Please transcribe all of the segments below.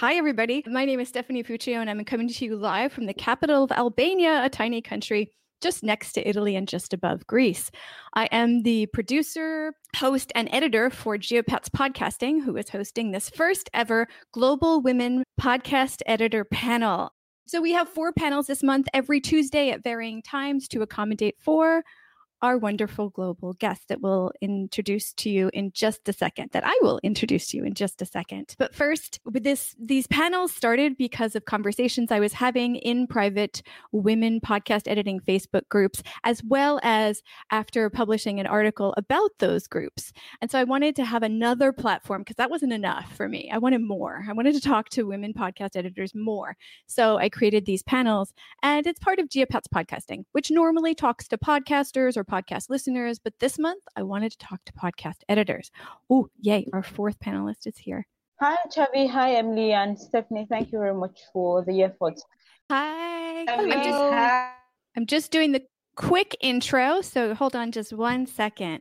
Hi, everybody. My name is Stephanie Puccio, and I'm coming to you live from the capital of Albania, a tiny country just next to Italy and just above Greece. I am the producer, host, and editor for Geopats Podcasting, who is hosting this first ever Global Women Podcast Editor panel. So we have four panels this month every Tuesday at varying times to accommodate for our wonderful global guest that we'll introduce to you in just a second that I will introduce to you in just a second. But first, with this these panels started because of conversations I was having in private women podcast editing Facebook groups as well as after publishing an article about those groups. And so I wanted to have another platform because that wasn't enough for me. I wanted more. I wanted to talk to women podcast editors more. So I created these panels and it's part of Geopats podcasting, which normally talks to podcasters or podcast listeners, but this month I wanted to talk to podcast editors. Oh, yay, our fourth panelist is here. Hi, Chavi. Hi, Emily and Stephanie. Thank you very much for the efforts. Hi. Hello. I'm just, I'm just doing the quick intro, so hold on just one second.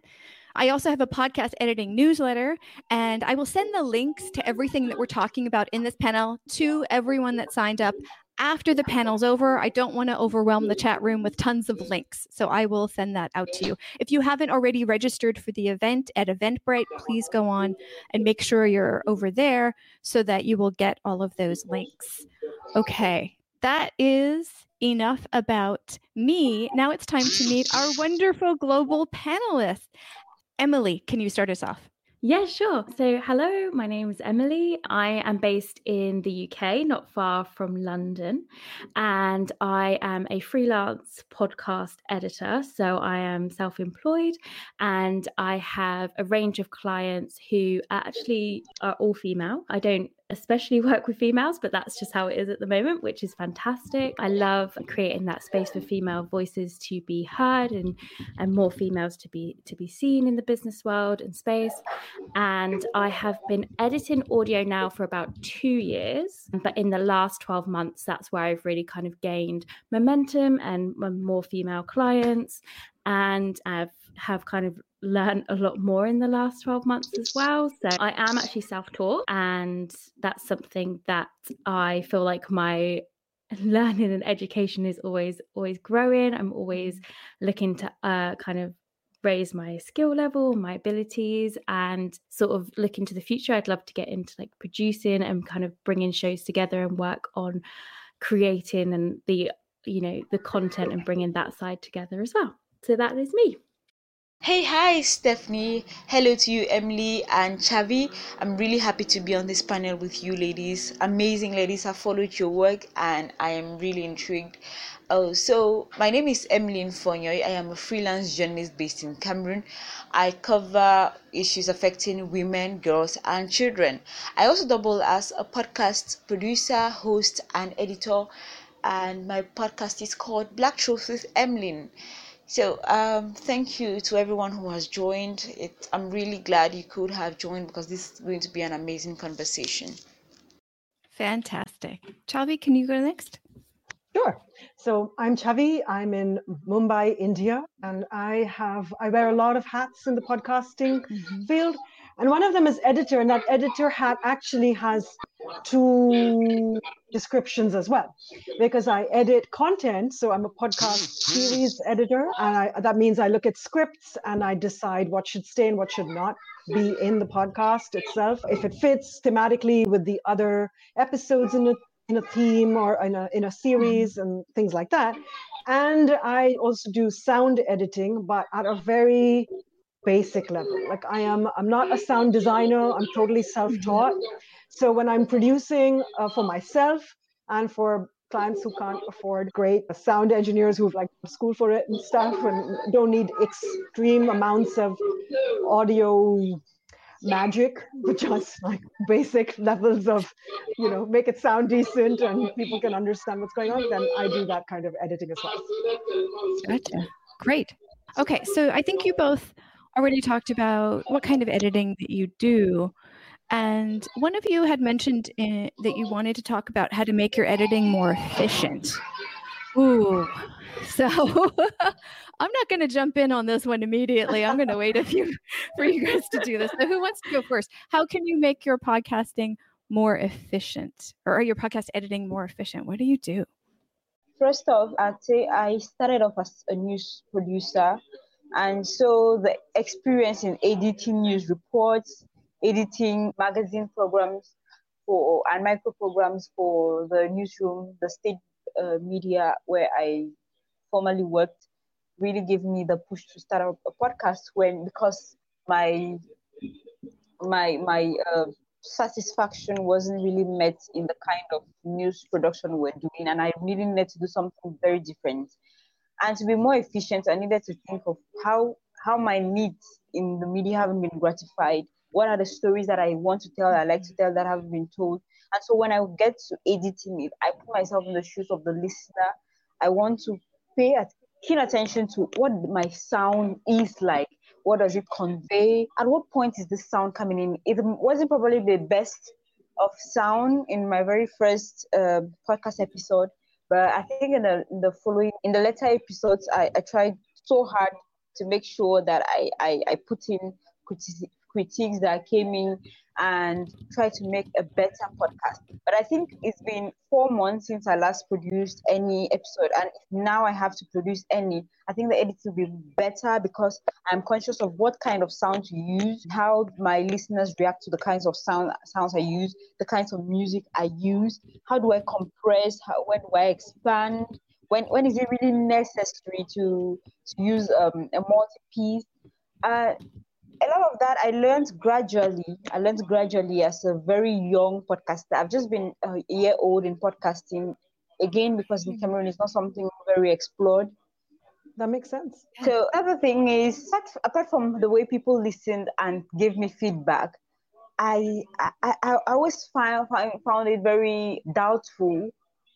I also have a podcast editing newsletter, and I will send the links to everything that we're talking about in this panel to everyone that signed up after the panel's over. I don't want to overwhelm the chat room with tons of links, so I will send that out to you. If you haven't already registered for the event at Eventbrite, please go on and make sure you're over there so that you will get all of those links. Okay, that is enough about me. Now it's time to meet our wonderful global panelists. Emily, can you start us off? Yeah, sure. So, hello, my name is Emily. I am based in the UK, not far from London, and I am a freelance podcast editor. So, I am self employed and I have a range of clients who actually are all female. I don't especially work with females, but that's just how it is at the moment, which is fantastic. I love creating that space for female voices to be heard and and more females to be to be seen in the business world and space. And I have been editing audio now for about 2 years, but in the last 12 months that's where I've really kind of gained momentum and more female clients and I've have kind of learned a lot more in the last 12 months as well. So I am actually self taught, and that's something that I feel like my learning and education is always always growing. I'm always looking to uh, kind of raise my skill level my abilities and sort of look into the future. I'd love to get into like producing and kind of bringing shows together and work on creating and the you know the content and bringing that side together as well. So that is me Hey, hi, Stephanie. Hello to you, Emily and Chavi. I'm really happy to be on this panel with you, ladies. Amazing ladies. I followed your work and I am really intrigued. Oh, so my name is Emily Fonyuy. I am a freelance journalist based in Cameroon. I cover issues affecting women, girls, and children. I also double as a podcast producer, host, and editor. And my podcast is called Black Truth with Emily. So um, thank you to everyone who has joined. It, I'm really glad you could have joined because this is going to be an amazing conversation. Fantastic. Chavi, can you go next? Sure. So I'm Chavi. I'm in Mumbai, India, and I have I wear a lot of hats in the podcasting mm-hmm. field. And one of them is editor, and that editor actually has two descriptions as well, because I edit content. So I'm a podcast series editor, and I, that means I look at scripts and I decide what should stay and what should not be in the podcast itself. If it fits thematically with the other episodes in a in a theme or in a in a series and things like that. And I also do sound editing, but at a very basic level. Like i am i'm not a sound designer. I'm totally self-taught. So when i'm producing uh, for myself and for clients who can't afford great sound engineers who've like school for it and stuff and don't need extreme amounts of audio magic but just like basic levels of you know make it sound decent and people can understand what's going on then i do that kind of editing as well. Gotcha. Great. Okay so i think you both already talked about what kind of editing that you do. And one of you had mentioned in, that you wanted to talk about how to make your editing more efficient. Ooh, so I'm not going to jump in on this one immediately. I'm going to wait a few for you guys to do this. So, who wants to go first? How can you make your podcasting more efficient or your podcast editing more efficient? What do you do? First off, I'd say I started off as a news producer. And so the experience in editing news reports, editing magazine programs for and micro programs for the newsroom, the state uh, media where I formerly worked, really gave me the push to start a, a podcast when because my my my uh, satisfaction wasn't really met in the kind of news production we're doing, and I really needed to do something very different. And to be more efficient, I needed to think of how how my needs in the media haven't been gratified. What are the stories that I want to tell, I like to tell that haven't been told? And so when I get to editing it, I put myself in the shoes of the listener. I want to pay keen attention to what my sound is like what does it convey? At what point is this sound coming in? It wasn't probably the best of sound in my very first uh, podcast episode, but I think in the, in the following, in the later episodes, I, I tried so hard to make sure that I, I, I put in criti- critiques that came in and try to make a better podcast. But I think it's been four months since I last produced any episode, and now I have to produce any. I think the edit will be better because I'm conscious of what kind of sound to use, how my listeners react to the kinds of sound sounds I use, the kinds of music I use, how do I compress, how, when do I expand, when when is it really necessary to to use um, a multi piece. Uh, a lot of that I learned gradually. I learned gradually as a very young podcaster. I've just been a year old in podcasting, again because in Cameroon it's not something very explored. That makes sense. So other thing is, apart from the way people listened and gave me feedback, I I, I always found, found it very doubtful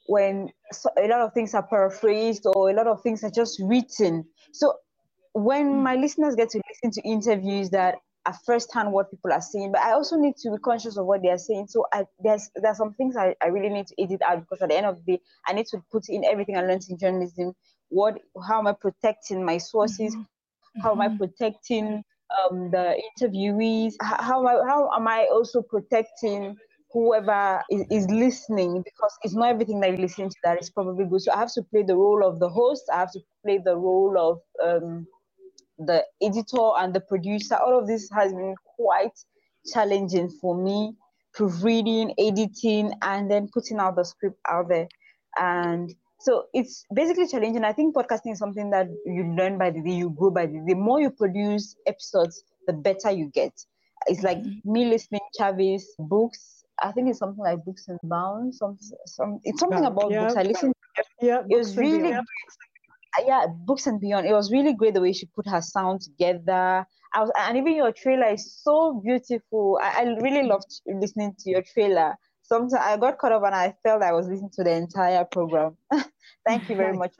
when a lot of things are paraphrased or a lot of things are just written. So when mm. my listeners get to listen to interviews that are firsthand what people are saying, but I also need to be conscious of what they are saying. So I, there's there's some things I, I really need to edit out because at the end of the day, I need to put in everything I learned in journalism. What how am I protecting my sources? Mm-hmm. How am I mm-hmm. protecting um, the interviewees? How am I, how am I also protecting whoever is, is listening? Because it's not everything that you listen to that is probably good. So I have to play the role of the host. I have to play the role of um, the editor and the producer, all of this has been quite challenging for me, proofreading, editing, and then putting out the script out there. And so it's basically challenging. I think podcasting is something that you learn by the day, you grow by the day. The more you produce episodes, the better you get. It's like me listening to Chavis books. I think it's something like Books and Bounds. Some, some, it's something about yeah. books. I listened. Yeah, it was really yeah, books and beyond. It was really great the way she put her sound together. I was, and even your trailer is so beautiful. I, I really loved listening to your trailer. Sometimes I got caught up and I felt I was listening to the entire program. Thank you very much.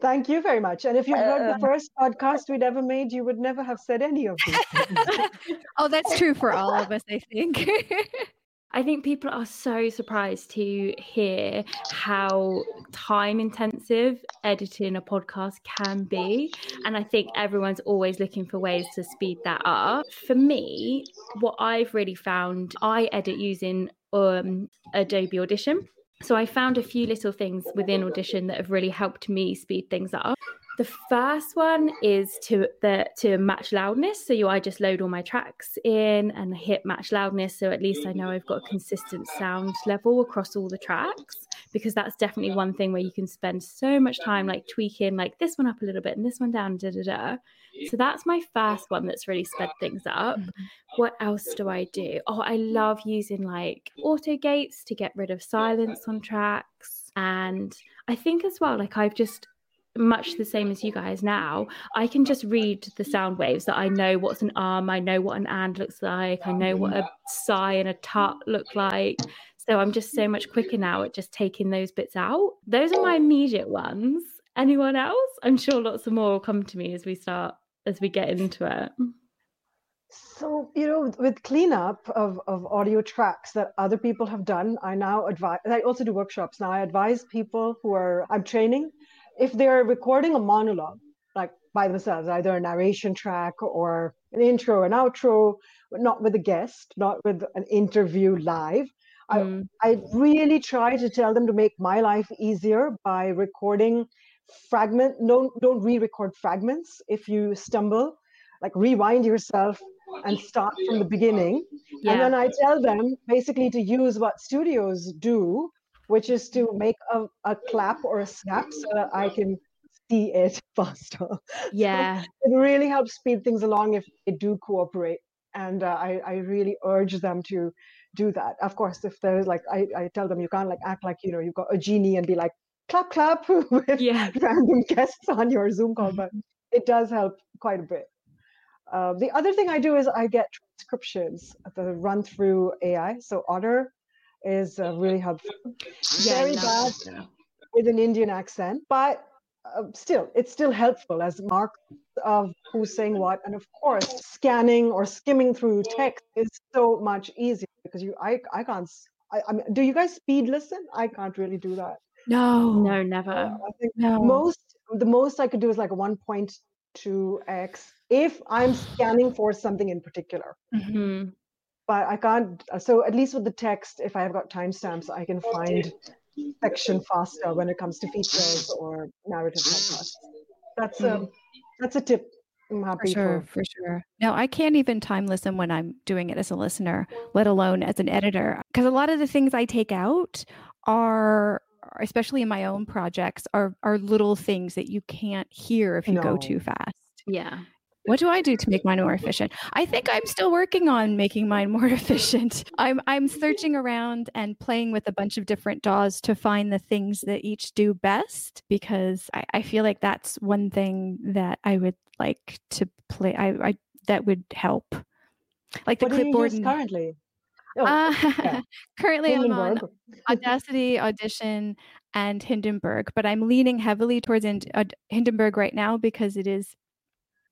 Thank you very much. And if you heard uh, the first podcast we'd ever made, you would never have said any of these things. oh, that's true for all of us, I think. I think people are so surprised to hear how time intensive editing a podcast can be. And I think everyone's always looking for ways to speed that up. For me, what I've really found, I edit using um, Adobe Audition. So I found a few little things within Audition that have really helped me speed things up. The first one is to the to match loudness. So you I just load all my tracks in and hit match loudness. So at least I know I've got a consistent sound level across all the tracks because that's definitely one thing where you can spend so much time like tweaking like this one up a little bit and this one down, da da da. So that's my first one that's really sped things up. What else do I do? Oh, I love using like auto gates to get rid of silence on tracks. And I think as well, like I've just much the same as you guys now, I can just read the sound waves that I know what's an arm, I know what an and looks like, I know what a sigh and a tut look like. So I'm just so much quicker now at just taking those bits out. Those are my immediate ones. Anyone else? I'm sure lots of more will come to me as we start, as we get into it. So, you know, with cleanup of, of audio tracks that other people have done, I now advise, I also do workshops now. I advise people who are, I'm training if they're recording a monologue, like by themselves, either a narration track or an intro, an outro, but not with a guest, not with an interview live. Mm. I, I really try to tell them to make my life easier by recording fragment. Don't don't re-record fragments if you stumble. Like rewind yourself and start from the beginning. Yeah. And then I tell them basically to use what studios do, which is to make a, a clap or a snap so that I can see it faster. Yeah. So it really helps speed things along if they do cooperate. And uh, I, I really urge them to do that. Of course, if there's like, I, I tell them you can't like act like, you know, you've got a genie and be like, clap, clap with yeah. random guests on your Zoom call, but it does help quite a bit. Uh, the other thing I do is I get transcriptions the run through AI. So Otter is uh, really helpful. Yeah, Very bad yeah. with an Indian accent, but uh, still, it's still helpful as marks of who's saying what. And of course, scanning or skimming through text is so much easier because you, I, I can't. I, I mean, do you guys speed listen? I can't really do that. No, no, never. I think no. most the most I could do is like a 1.2x if I'm scanning for something in particular. Mm-hmm. But I can't. So at least with the text, if I've got timestamps, I can find section faster when it comes to features or narrative podcasts. That's a mm. that's a tip. I'm happy for sure, for. for sure. Now I can't even time listen when I'm doing it as a listener, let alone as an editor, because a lot of the things I take out are especially in my own projects are are little things that you can't hear if you no. go too fast yeah what do I do to make mine more efficient? I think I'm still working on making mine more efficient. I'm I'm searching around and playing with a bunch of different DAWs to find the things that each do best because I, I feel like that's one thing that I would like to play. I, I that would help. Like the what clipboard currently. Oh, uh, yeah. currently I'm on Audacity, Audition, and Hindenburg, but I'm leaning heavily towards Hindenburg right now because it is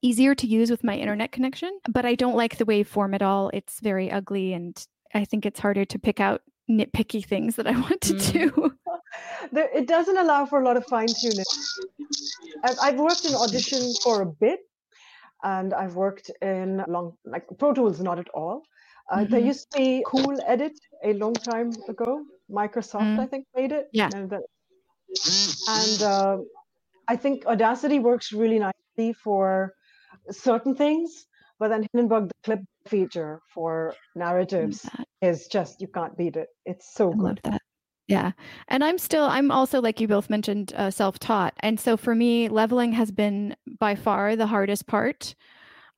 easier to use with my internet connection, but I don't like the waveform at all. It's very ugly and I think it's harder to pick out nitpicky things that I want to mm. do. It doesn't allow for a lot of fine tuning. I've, I've worked in Audition for a bit, and I've worked in long, like Pro Tools, not at all. Uh, mm-hmm. There used to be Cool Edit a long time ago. Microsoft, mm. I think, made it. Yeah. And, that, and uh, I think Audacity works really nicely for certain things, but then Hindenburg, the clip feature for narratives is just you can't beat it. It's so I good. Love that. Yeah. And I'm still, I'm also, like you both mentioned, uh, self taught. And so for me, leveling has been by far the hardest part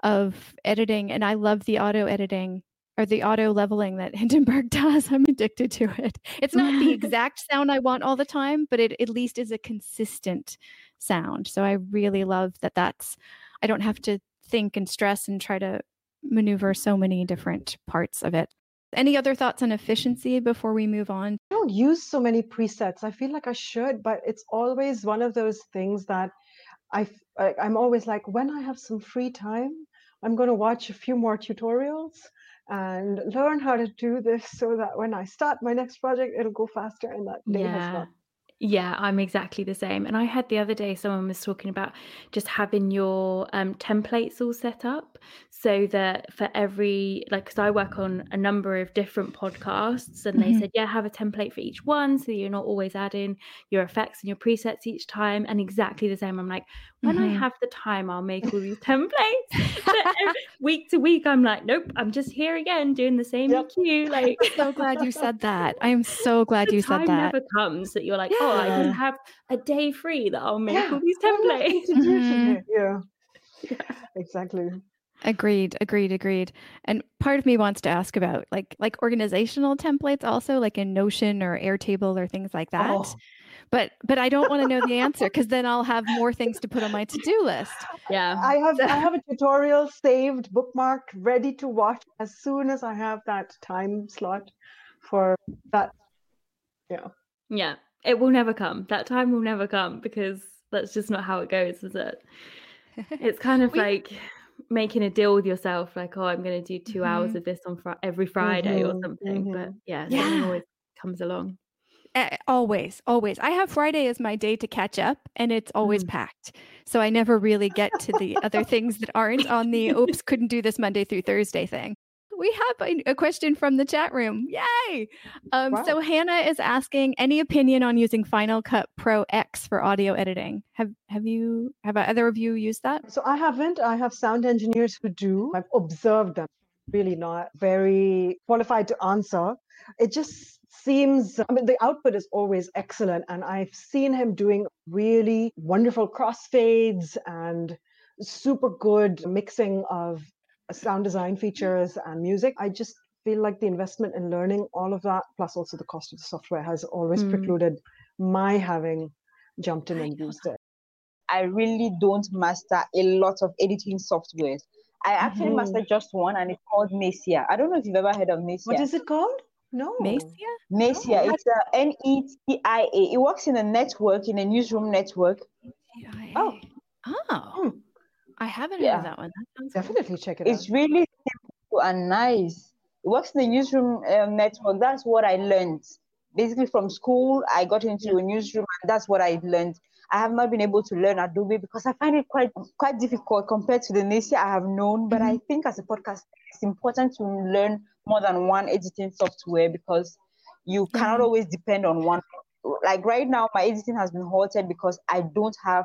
of editing. And I love the auto editing or the auto leveling that Hindenburg does. I'm addicted to it. It's not the exact sound I want all the time, but it at least is a consistent sound. So I really love that that's I don't have to think and stress and try to maneuver so many different parts of it. Any other thoughts on efficiency before we move on? I don't use so many presets. I feel like I should, but it's always one of those things that I I'm always like when I have some free time, I'm going to watch a few more tutorials and learn how to do this so that when I start my next project, it'll go faster and that day yeah. has not yeah, I'm exactly the same. And I had the other day someone was talking about just having your um, templates all set up so that for every, like, because I work on a number of different podcasts, and mm-hmm. they said, yeah, have a template for each one so you're not always adding your effects and your presets each time. And exactly the same. I'm like, when mm-hmm. I have the time, I'll make all these templates. Week to week, I'm like, nope, I'm just here again doing the same yep. EQ. Like, I'm so glad you said that. I am so glad the you said that. never comes that you're like, yeah. oh, I can have a day free that I'll make yeah. all these templates. Mm-hmm. Yeah. yeah, exactly. Agreed, agreed, agreed. And part of me wants to ask about like like organizational templates also like in Notion or Airtable or things like that. Oh but but I don't want to know the answer because then I'll have more things to put on my to-do list. Yeah. I have I have a tutorial saved, bookmarked, ready to watch as soon as I have that time slot for that. Yeah. Yeah. It will never come. That time will never come because that's just not how it goes, is it? It's kind of we... like making a deal with yourself like oh i'm going to do 2 mm-hmm. hours of this on fr- every friday mm-hmm. or something mm-hmm. but yeah, yeah. something always comes along always, always. I have Friday as my day to catch up, and it's always mm. packed. So I never really get to the other things that aren't on the oops, couldn't do this Monday through Thursday thing. We have a, a question from the chat room. Yay! Um, wow. So Hannah is asking any opinion on using Final Cut Pro X for audio editing. Have have you have either of you used that? So I haven't. I have sound engineers who do. I've observed them. Really not very qualified to answer. It just seems i mean the output is always excellent and i've seen him doing really wonderful crossfades and super good mixing of sound design features and music. I just feel like the investment in learning all of that plus also the cost of the software has always mm. precluded my having jumped in and used it. I really don't master a lot of editing softwares. I actually mm-hmm. master just one and it's called Netia i don't know if you've ever heard of Netia what is it called no. Netia? Netia. No. It's a N E T I A. It works in a network, in a newsroom network. Oh. Oh. Hmm. I haven't yeah. heard that one. That Definitely cool. check it it's out. It's really simple and nice. It works in the newsroom um, network. That's what I learned. Basically, from school, I got into yeah. a newsroom, and that's what I learned. I have not been able to learn Adobe because I find it quite quite difficult compared to the Netia I have known. But mm-hmm. I think as a podcast, it's important to learn more than one editing software because you cannot mm-hmm. always depend on one. Like right now, my editing has been halted because I don't have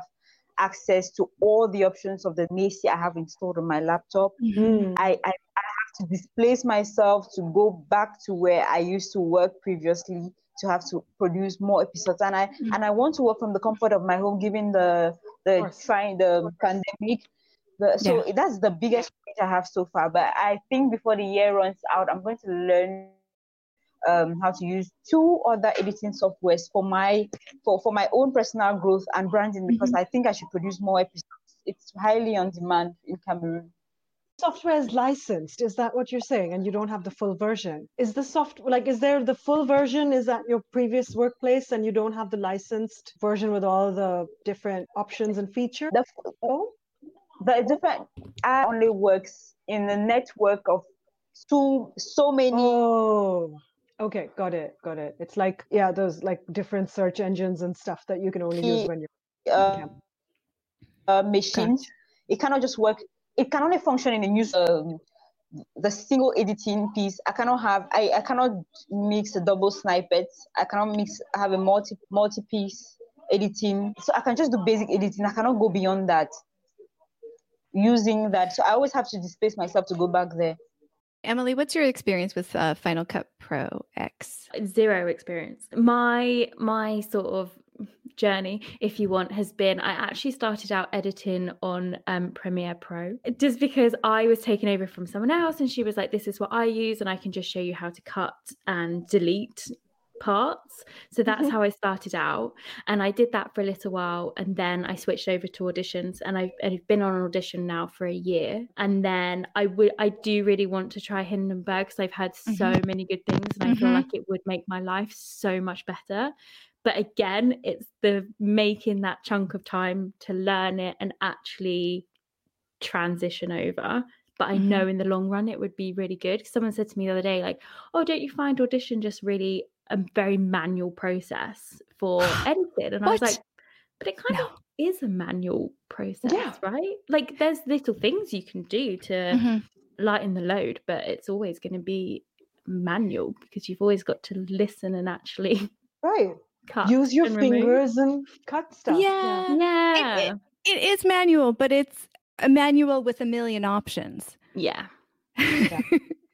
access to all the options of the Netia I have installed on my laptop. Mm-hmm. I, I, I have to displace myself to go back to where I used to work previously to have to produce more episodes and i mm-hmm. and i want to work from the comfort of my home given the the trying the pandemic the, so yeah. that's the biggest I have so far. But I think before the year runs out, I'm going to learn um, how to use two other editing softwares for my for, for my own personal growth and branding because mm-hmm. I think I should produce more episodes. It's highly on demand in Cameroon. Software is licensed. Is that what you're saying? And you don't have the full version. Is the soft like is there the full version? Is that your previous workplace and you don't have the licensed version with all the different options and features? The, oh? The different I only works in the network of so so many. Oh okay. Got it. Got it. It's like yeah those like different search engines and stuff that you can only use when you're uh, uh, machines. Gotcha. it cannot just work. It can only function in the news um, the single editing piece. I cannot have i, I cannot mix a double snippets. I cannot mix I have a multi multi piece editing. So i can just do basic editing. I cannot go beyond that using that. So I always have to displace myself to go back there. Emily, what's your experience with uh, Final Cut Pro X? Zero experience. My my sort of journey, if you want, has been I actually started out editing on um, Premiere Pro just because I was taken over from someone else and she was like, This is what I use, and I can just show you how to cut and delete parts. So that's mm-hmm. how I started out. And I did that for a little while. And then I switched over to auditions and I've, I've been on an audition now for a year. And then I would, I do really want to try Hindenburg because I've heard mm-hmm. so many good things and I feel mm-hmm. like it would make my life so much better. But again, it's the making that chunk of time to learn it and actually transition over but I know mm-hmm. in the long run it would be really good. Someone said to me the other day, like, "Oh, don't you find audition just really a very manual process for editing. And I was like, but it kind no. of is a manual process, yeah. right? Like there's little things you can do to mm-hmm. lighten the load, but it's always going to be manual because you've always got to listen and actually right use your and fingers remove. and cut stuff. Yeah, yeah. yeah. It, it, it is manual, but it's a manual with a million options. Yeah. yeah.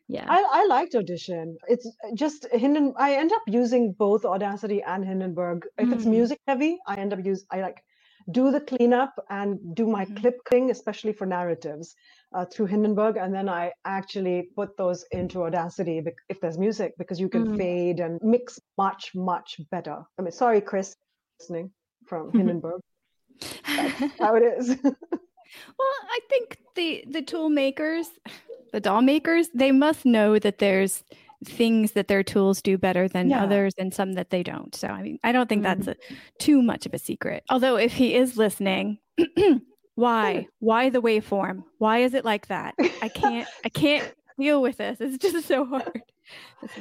Yeah. I, I liked Audition. It's just Hinden. I end up using both Audacity and Hindenburg. If mm. it's music heavy, I end up use I like do the cleanup and do my mm. clip thing especially for narratives, uh, through Hindenburg, and then I actually put those into Audacity if there's music because you can mm. fade and mix much much better. I mean, sorry, Chris, listening from Hindenburg. That's how it is. well, I think the the tool makers the DAW makers, they must know that there's things that their tools do better than yeah. others and some that they don't. So I mean, I don't think mm. that's a, too much of a secret. Although if he is listening, why? Why the waveform? Why is it like that? I can't I can't deal with this. It's just so hard.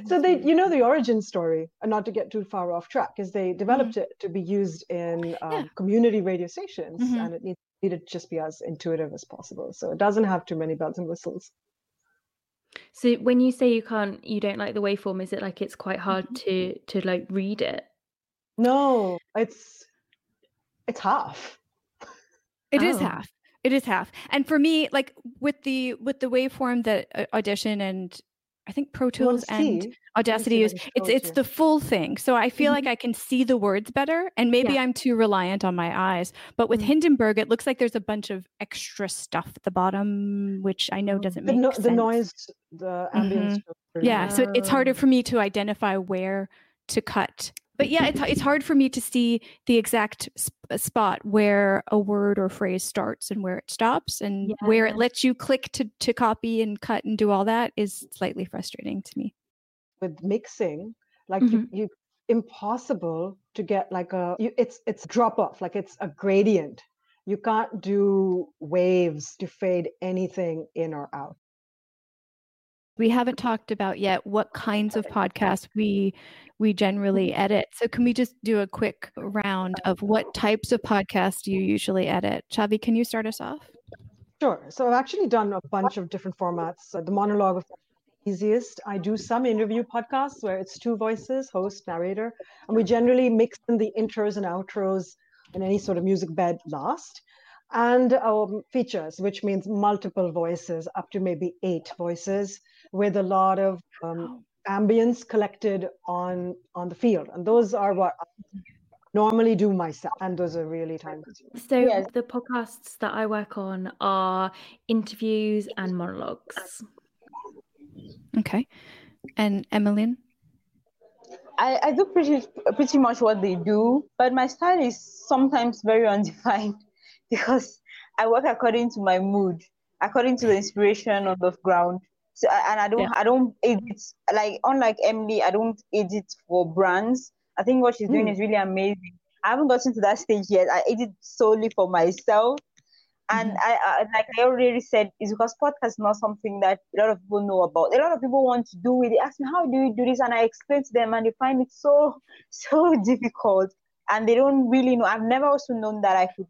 so they you know the origin story and not to get too far off track is they developed mm-hmm. it to be used in um, yeah. community radio stations mm-hmm. and it needs to just be as intuitive as possible so it doesn't have too many bells and whistles so when you say you can't you don't like the waveform is it like it's quite hard mm-hmm. to to like read it no it's it's half It oh. is half it is half and for me like with the with the waveform that uh, audition and I think Pro Tools and Audacity is it's it's the full thing. So I feel mm-hmm. like I can see the words better and maybe yeah. I'm too reliant on my eyes. But with mm-hmm. Hindenburg it looks like there's a bunch of extra stuff at the bottom which I know mm-hmm. doesn't make the, no, sense. The noise, the ambience. Mm-hmm. Yeah, so it's harder for me to identify where to cut but yeah, it's it's hard for me to see the exact sp- uh, spot where a word or phrase starts and where it stops, and yeah. where it lets you click to to copy and cut and do all that is slightly frustrating to me. With mixing, like mm-hmm. you, you impossible to get like a you, it's it's drop off like it's a gradient you can't do waves to fade anything in or out we haven't talked about yet what kinds of podcasts we we generally mm-hmm. edit. So can we just do a quick round of what types of podcasts you usually edit? Chavi, can you start us off? Sure. So I've actually done a bunch of different formats. The monologue of easiest. I do some interview podcasts where it's two voices, host, narrator, and we generally mix in the intros and outros and any sort of music bed last. And um, features, which means multiple voices, up to maybe eight voices, with a lot of um, ambience collected on on the field. And those are what I normally do myself and those are really time consuming. So yes. the podcasts that i work on are interviews and monologues. Okay. And emmeline? I, I do pretty pretty much what they do, but my style is sometimes very undefined because I work according to my mood, according to the inspiration on the ground. So and I don't yeah. I don't edit like unlike Emily, I don't edit for brands. I think what she's doing mm. is really amazing. I haven't gotten to that stage yet. I edit solely for myself. And mm I, I, like I already said, is because podcast is not something that a lot of people know about. A lot of people want to do it. They ask me, how do you do this? And I explain to them and they find it so, so difficult. And they don't really know. I've never also known that I could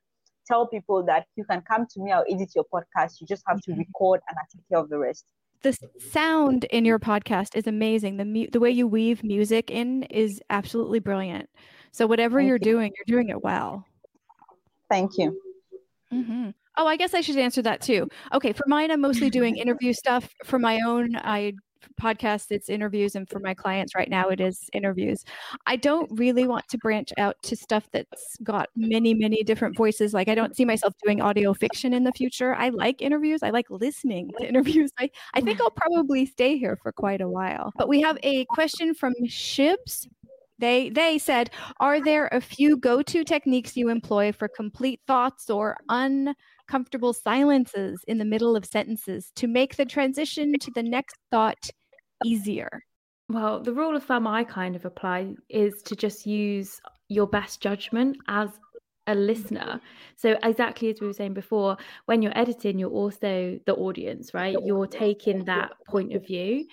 tell people that you can come to me, I'll edit your podcast. You just have to mm-hmm. record and I take care of the rest the sound in your podcast is amazing. The mu- the way you weave music in is absolutely brilliant. So whatever Thank you're you. doing, you're doing it well. Thank you. Mm-hmm. Oh, I guess I should answer that too. Okay, for mine, I'm mostly doing interview stuff. For my own, I podcast it's interviews and for my clients right now it is interviews. I don't really want to branch out to stuff that's got many many different voices. Like i don't see myself doing audio fiction in the future. I like interviews. I like listening to interviews. I, I think i'll probably stay here for quite a while. But we have a question from shibs. They they said are there a few go-to techniques you employ for complete thoughts or uncomfortable silences in the middle of sentences to make the transition to the next thought easier. Well the rule of thumb i kind of apply is to just use your best judgment as a listener. So exactly as we were saying before, when you're editing, you're also the audience, right? You're taking that point of view.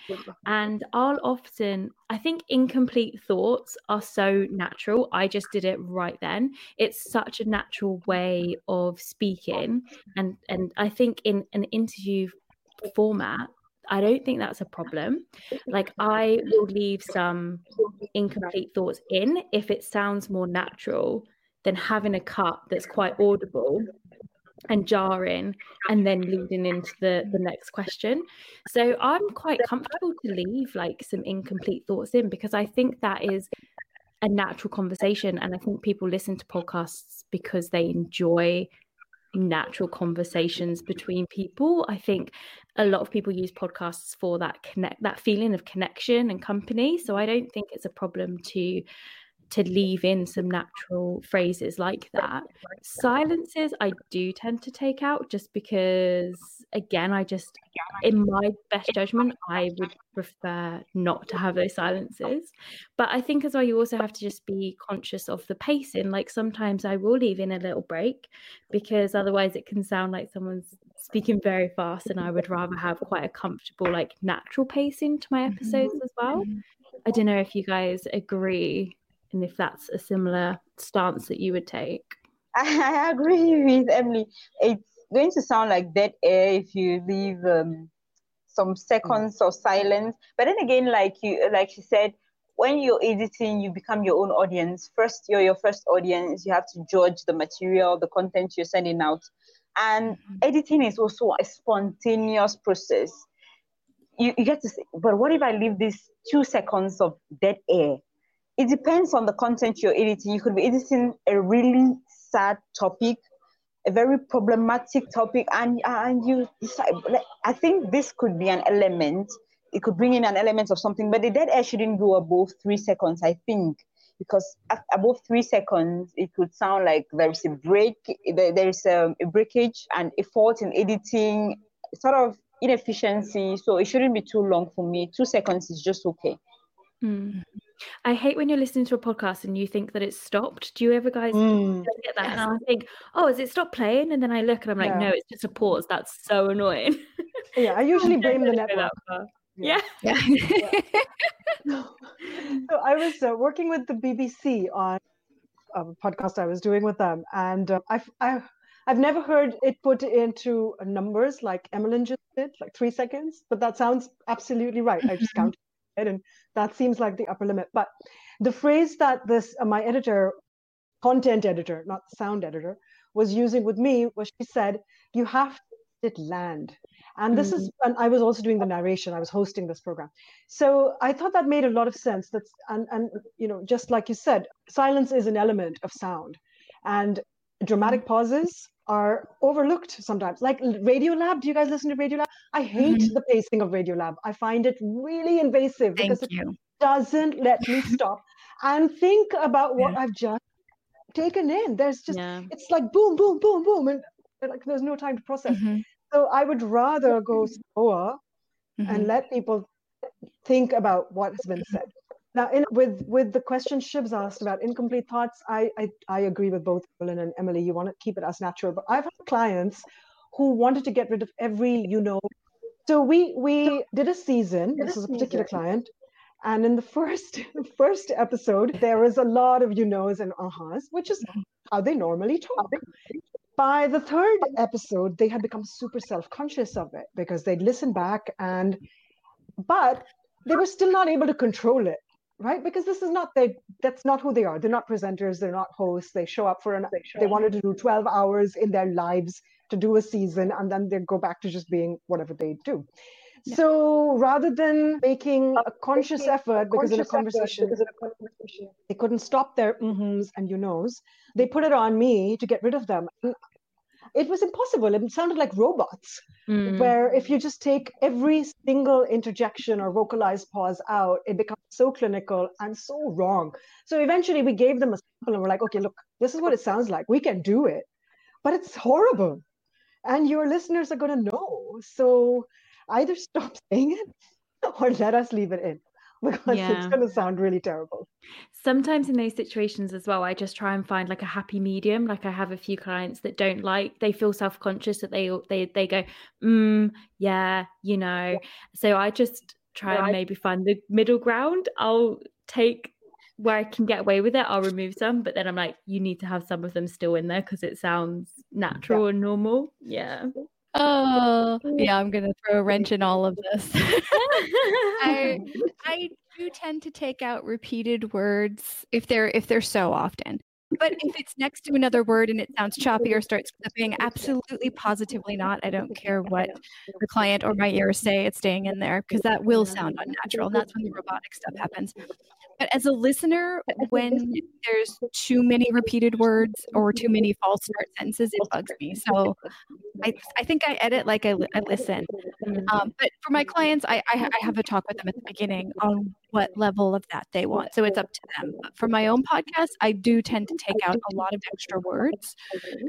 And I'll often, I think incomplete thoughts are so natural. I just did it right then. It's such a natural way of speaking. And and I think in an interview format, I don't think that's a problem. Like, I will leave some incomplete thoughts in if it sounds more natural than having a cut that's quite audible and jarring and then leading into the the next question. So i'm quite comfortable to leave like some incomplete thoughts in because i think that is a natural conversation and i think people listen to podcasts because they enjoy natural conversations between people. I think a lot of people use podcasts for that connect that feeling of connection and company. So i don't think it's a problem to to leave in some natural phrases like that. Silences, I do tend to take out just because, again, I just, in my best judgment, I would prefer not to have those silences. But I think as well, you also have to just be conscious of the pacing. Like sometimes I will leave in a little break because otherwise it can sound like someone's speaking very fast and I would rather have quite a comfortable, like natural pacing to my episodes mm-hmm. as well. I don't know if you guys agree and if that's a similar stance that you would take. I agree with Emily. It's going to sound like dead air if you leave um, some seconds of silence. But then again, like you, like she said, when you're editing, you become your own audience. First, you're your first audience. You have to judge the material, the content you're sending out. And mm-hmm. editing is also a spontaneous process. You, you get to say, but what if I leave this two seconds of dead air? It depends on the content you're editing. You could be editing a really sad topic, a very problematic topic, and and you decide. I think this could be an element. It could bring in an element of something, but the dead air shouldn't go above three seconds. I think because above three seconds, it could sound like there's a break, there's a, a breakage and fault in editing, sort of inefficiency. So it shouldn't be too long for me. Two seconds is just okay. Mm. I hate when you're listening to a podcast and you think that it's stopped. Do you ever guys mm. get that? And I think, oh, has it stopped playing? And then I look and I'm like, yeah. no, it's just a pause. That's so annoying. Yeah, I usually blame the network. Yeah. Yeah. yeah. so I was uh, working with the BBC on a podcast I was doing with them, and uh, I've, I, I've never heard it put into numbers like Emmeline just did, like three seconds, but that sounds absolutely right. I just counted it, and that seems like the upper limit. But the phrase that this uh, my editor, content editor, not sound editor, was using with me was she said, "You have to land." And this mm-hmm. is, and I was also doing the narration. I was hosting this program, so I thought that made a lot of sense. That's and and you know, just like you said, silence is an element of sound, and dramatic pauses are overlooked sometimes. Like Radiolab, do you guys listen to Radiolab? I hate mm-hmm. the pacing of Radiolab. I find it really invasive Thank because you. it doesn't let me stop and think about what yeah. I've just taken in. There's just yeah. it's like boom, boom, boom, boom, and like there's no time to process. Mm-hmm. So I would rather go slower mm-hmm. and let people think about what has been said. Now, in, with with the question Shibs asked about incomplete thoughts, I, I, I agree with both Emmeline and Emily. You want to keep it as natural, but I've had clients who wanted to get rid of every you know. So we we did a season. This is a particular client, and in the first first episode, there was a lot of you knows and ahas, which is how they normally talk. By the third episode, they had become super self conscious of it because they'd listen back and, but they were still not able to control it right? Because this is not they that's not who they are. They're not presenters. They're not hosts. They show up for an they, they wanted to do 12 hours in their lives to do a season and then they go back to just being whatever they do. Yeah. so rather than making a conscious effort because, in a conversation, because in a conversation. they couldn't stop their mm-hms and you knows. They put it on me to get rid of them it was impossible. It sounded like robots, mm. where if you just take every single interjection or vocalized pause out, it becomes so clinical and so wrong. So eventually we gave them a sample and we're like, okay, look, this is what it sounds like. We can do it, but it's horrible. And your listeners are going to know. So either stop saying it or let us leave it in because yeah. it's going to sound really terrible. Sometimes in those situations as well, I just try and find like a happy medium. Like I have a few clients that don't like, they feel self conscious that they they they go, mm, yeah, you know. So I just try and maybe find the middle ground. I'll take where I can get away with it, I'll remove some, but then I'm like, you need to have some of them still in there because it sounds natural yeah. and normal. Yeah. Oh, yeah, I'm going to throw a wrench in all of this. I I do tend to take out repeated words if they're if they're so often. But if it's next to another word and it sounds choppy or starts clipping, absolutely positively not. I don't care what the client or my ears say, it's staying in there because that will sound unnatural. And that's when the robotic stuff happens. But as a listener, when there's too many repeated words or too many false start sentences, it bugs me. So I, I think I edit like I, I listen. Um, but for my clients, I, I, I have a talk with them at the beginning on what level of that they want. So it's up to them. But for my own podcast, I do tend to take out a lot of extra words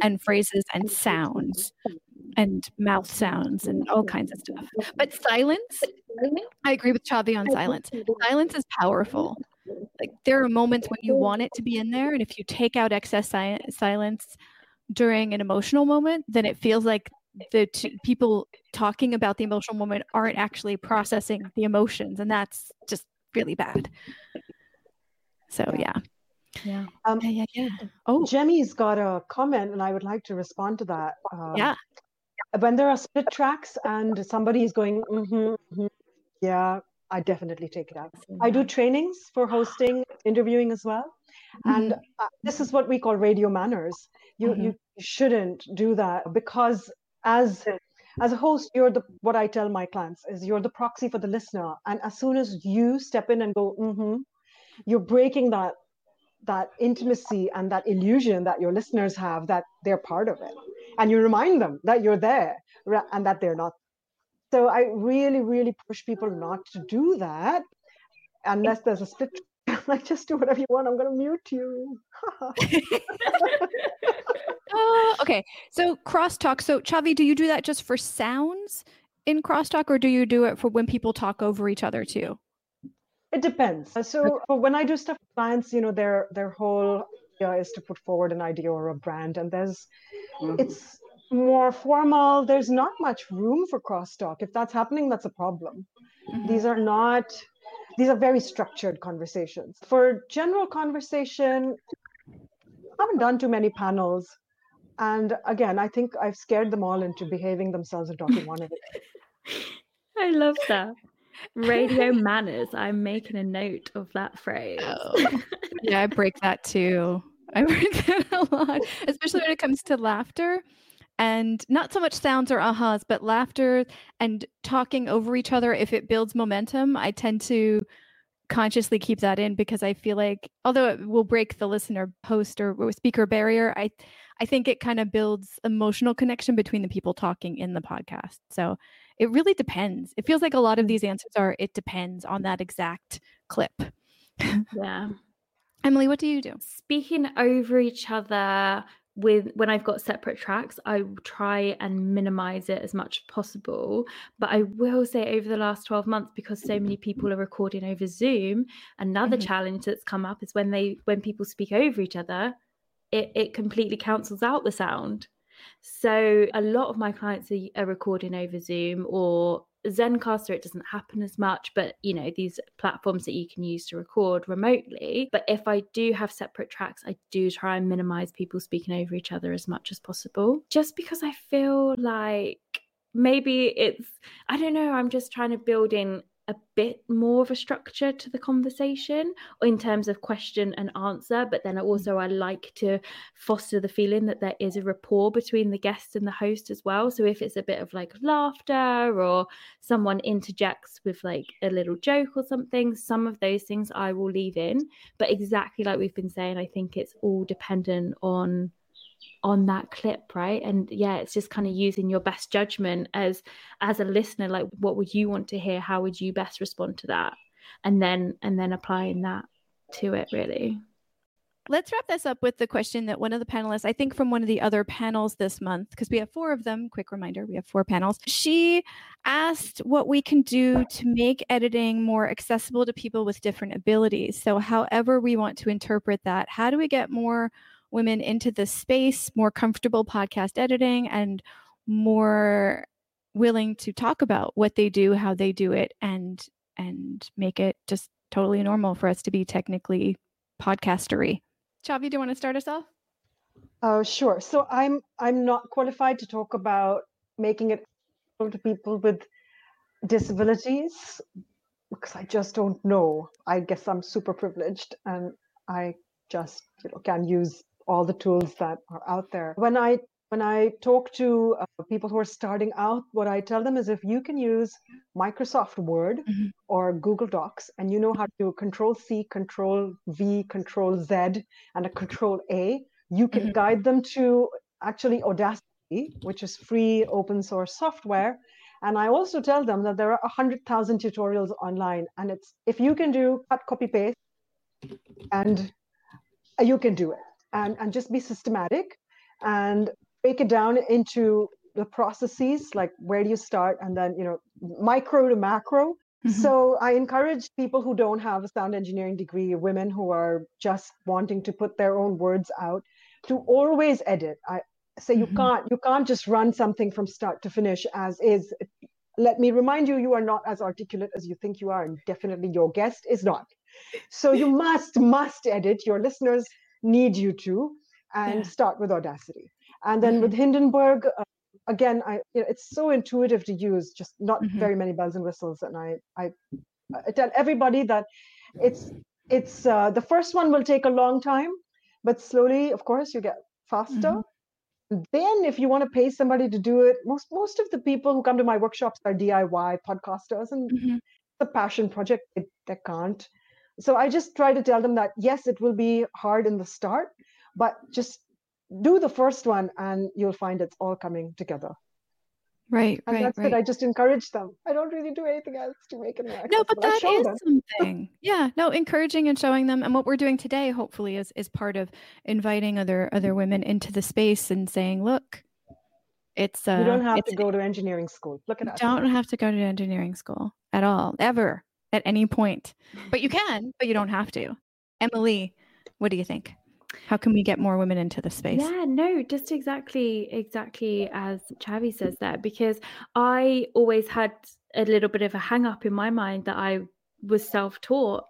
and phrases and sounds and mouth sounds and all kinds of stuff. But silence, I agree with Chavi on silence. Silence is powerful like there are moments when you want it to be in there and if you take out excess si- silence during an emotional moment then it feels like the t- people talking about the emotional moment aren't actually processing the emotions and that's just really bad. So yeah. Yeah. Um, yeah yeah, yeah. oh. Jemmy's got a comment and i would like to respond to that um, yeah. when there are split tracks and somebody is going mm-hmm, mm-hmm, yeah i definitely take it out. I do trainings for hosting interviewing as well. Mm-hmm. and uh, this is what we call radio manners. You mm-hmm. you shouldn't do that because as as a host you're the what i tell my clients is you're the proxy for the listener. And as soon as you step in and go mm-hmm, you're breaking that that intimacy and that illusion that your listeners have that they're part of it. And you remind them that you're there and that they're not so i really really push people not to do that unless there's a split like just do whatever you want i'm going to mute you. Uh, okay. So crosstalk so chavi do you do that just for sounds in crosstalk or do you do it for when people talk over each other too? It depends. So when i do stuff with clients you know their their whole idea is to put forward an idea or a brand and there's mm-hmm. it's more formal. There's not much room for crosstalk. If that's happening that's a problem. Mm-hmm. these are not these are very structured conversations. For general conversation I haven't done too many panels. And again i think i've scared them all into behaving themselves and talking one at I love that. Radio manners. I'm making a note of that phrase. Oh. yeah i break that too. I break that a lot especially when it comes to laughter and not so much sounds or ahas but laughter and talking over each other if it builds momentum i tend to consciously keep that in because i feel like although it will break the listener post or speaker barrier i I think it kind of builds emotional connection between the people talking in the podcast. So it really depends. It feels like a lot of these answers are it depends on that exact clip. yeah. Emily, what do you do? Speaking over each other with when I've got separate tracks, I try and minimize it as much as possible. But I will say over the last 12 months, because so many people are recording over Zoom, another mm-hmm. challenge that's come up is when they when people speak over each other, it, it completely cancels out the sound. So a lot of my clients are, are recording over Zoom or Zencastr, it doesn't happen as much, but you know, these platforms that you can use to record remotely. But if I do have separate tracks, I do try and minimize people speaking over each other as much as possible, just because I feel like maybe it's, I don't know, I'm just trying to build in a bit more of a structure to the conversation in terms of question and answer but then mm-hmm. also i like to foster the feeling that there is a rapport between the guest and the host as well. So if it's a bit of like laughter or someone interjects with like a little joke or something some of those things i will leave in. But exactly like we've been saying i think it's all dependent on on that clip right? And yeah it's just kind of using your best judgment as as a listener like what would you want to hear? How would you best respond to that? And then and then applying that to it really. Let's wrap this up with the question that one of the panelists i think from one of the other panels this month because we have four of them quick reminder we have four panels. She asked what we can do to make editing more accessible to people with different abilities. So however we want to interpret that how do we get more women into the space, more comfortable podcast editing, and more willing to talk about what they do, how they do it, and and make it just totally normal for us to be technically podcastery. Chavi, do you want to start us off? Oh, sure. So I'm I'm not qualified to talk about making it to people with disabilities because I just don't know. I guess I'm super privileged and I just you know can use all the tools that are out there. When I when I talk to uh, people who are starting out, what I tell them is if you can use Microsoft Word mm-hmm. or Google Docs and you know how to Control C, Control V, Control Z, and a Control A, you can mm-hmm. guide them to actually Audacity, which is free open source software. And I also tell them that there are 100,000 tutorials online. And it's if you can do cut, copy, paste, and you can do it and, and just be systematic and break it down into the processes like where do you start and then you know micro to macro mm-hmm. so i encourage people who don't have a sound engineering degree women who are just wanting to put their own words out to always edit i So you mm-hmm. can't you can't just run something from start to finish as is. Let me remind you, you are not as articulate as you think you are, and definitely your guest is not. So you must must edit. Your listeners need you to, and yeah. start with Audacity. And then mm-hmm. with Hindenburg, uh, again, I you know, it's so intuitive to use, just not mm-hmm. very many bells and whistles. And I, I, I tell everybody that it's it's uh, the first one will take a long time, but slowly, of course, you get faster. Mm-hmm. Then, if you want to pay somebody to do it, most most of the people who come to my workshops are DIY podcasters, and mm-hmm. the passion project they, they can't. So I just try to tell them that yes, it will be hard in the start, but just do the first one and you'll find it's all coming together. Right, and right, that's right. it. I just encourage them. I don't really do anything else to make it No, but that is them. something. yeah, no, encouraging and showing them. And what we're doing today, hopefully, is is part of inviting other other women into the space and saying, look, it's uh, you don't have to go to engineering school. Look at us. Don't have to go to engineering school at all, ever, at any point. But you can, but you don't have to. Emily, what do you think? How can we get more women into the space? Yeah, no, just exactly, exactly as Chavi says that, because I always had a little bit of a hang up in my mind that I was self taught.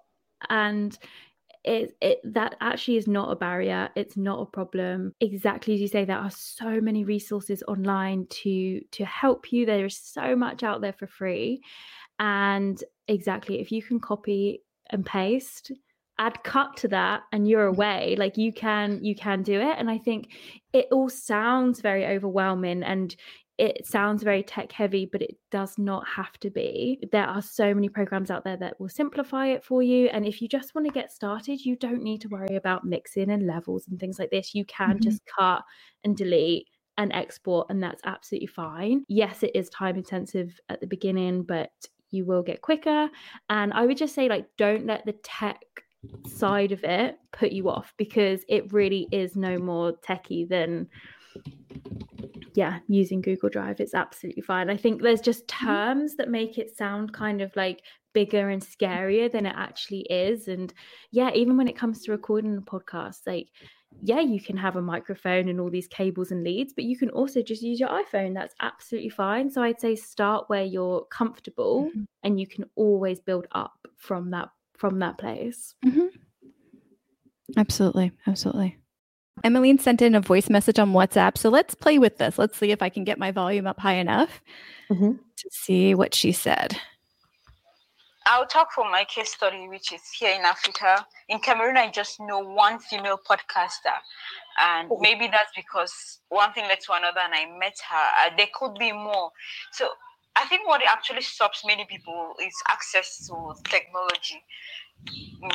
And it, it that actually is not a barrier it's not a problem exactly as you say there are so many resources online to to help you there is so much out there for free and exactly. If you can copy and paste add cut to that and you're mm. away like you can you can do it. And i think it all sounds very overwhelming and it sounds very tech heavy but it does not have to be. There are so many programs out there that will simplify it for you. And if you just want to get started you don't need to worry about mixing and levels and things like this. You can mm-hmm. just cut and delete and export and that's absolutely fine. Yes it is time intensive at the beginning but you will get quicker. And i would just say like don't let the tech side of it put you off because it really is no more techie than yeah using google drive. It's absolutely fine. I think there's just mm-hmm. terms that make it sound kind of like bigger and scarier than it actually is. And yeah even when it comes to recording a podcast like yeah you can have a microphone and all these cables and leads but you can also just use your iphone that's absolutely fine so i'd say start where you're comfortable mm-hmm. and you can always build up from that from that place. Mm-hmm. Absolutely. Absolutely. Emmeline sent in a voice message on WhatsApp. So let's play with this. Let's see if I can get my volume up high enough mm-hmm. to see what she said. I'll talk from my case study, which is here in Africa. In Cameroon, I just know one female podcaster. And oh. maybe that's because one thing led to another, and I met her. Uh, there could be more. So I think what actually stops many people is access to technology.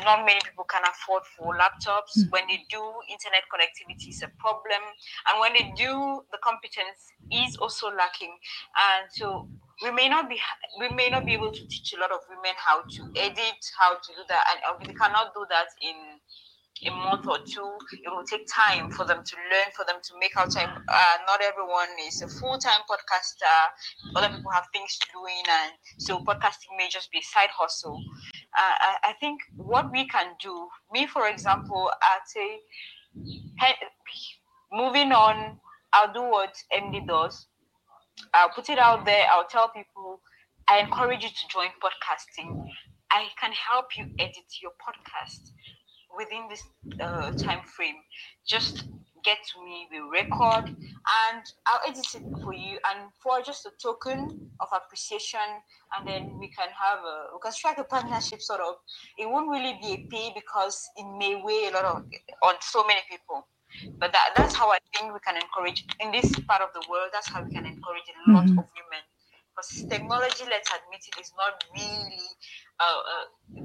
Not many people can afford for laptops. Mm. When they do, internet connectivity is a problem, and when they do, the competence is also lacking. And so we may not be we may not be able to teach a lot of women how to edit, how to do that, and we cannot do that in a month or two. It will take time for them to learn, for them to make out time. Uh, not everyone is a full time podcaster. Other people have things to doing, and so podcasting may just be a side hustle. Uh, I, I, think what we can do, me for example, I'd say, moving on, I'll do what MD does. I'll put it out there. I'll tell people. I encourage you to join podcasting. I can help you edit your podcast within this uh, time frame. Just get to me, we record, and I'll edit it for you. And for just a token of appreciation, and then we can have a we can strike a partnership. Sort of, it won't really be a pay because it may weigh a lot of on so many people. But that, that's how I think we can encourage in this part of the world. That's how we can encourage a lot mm-hmm. of women because technology, let's admit it, is not really a, a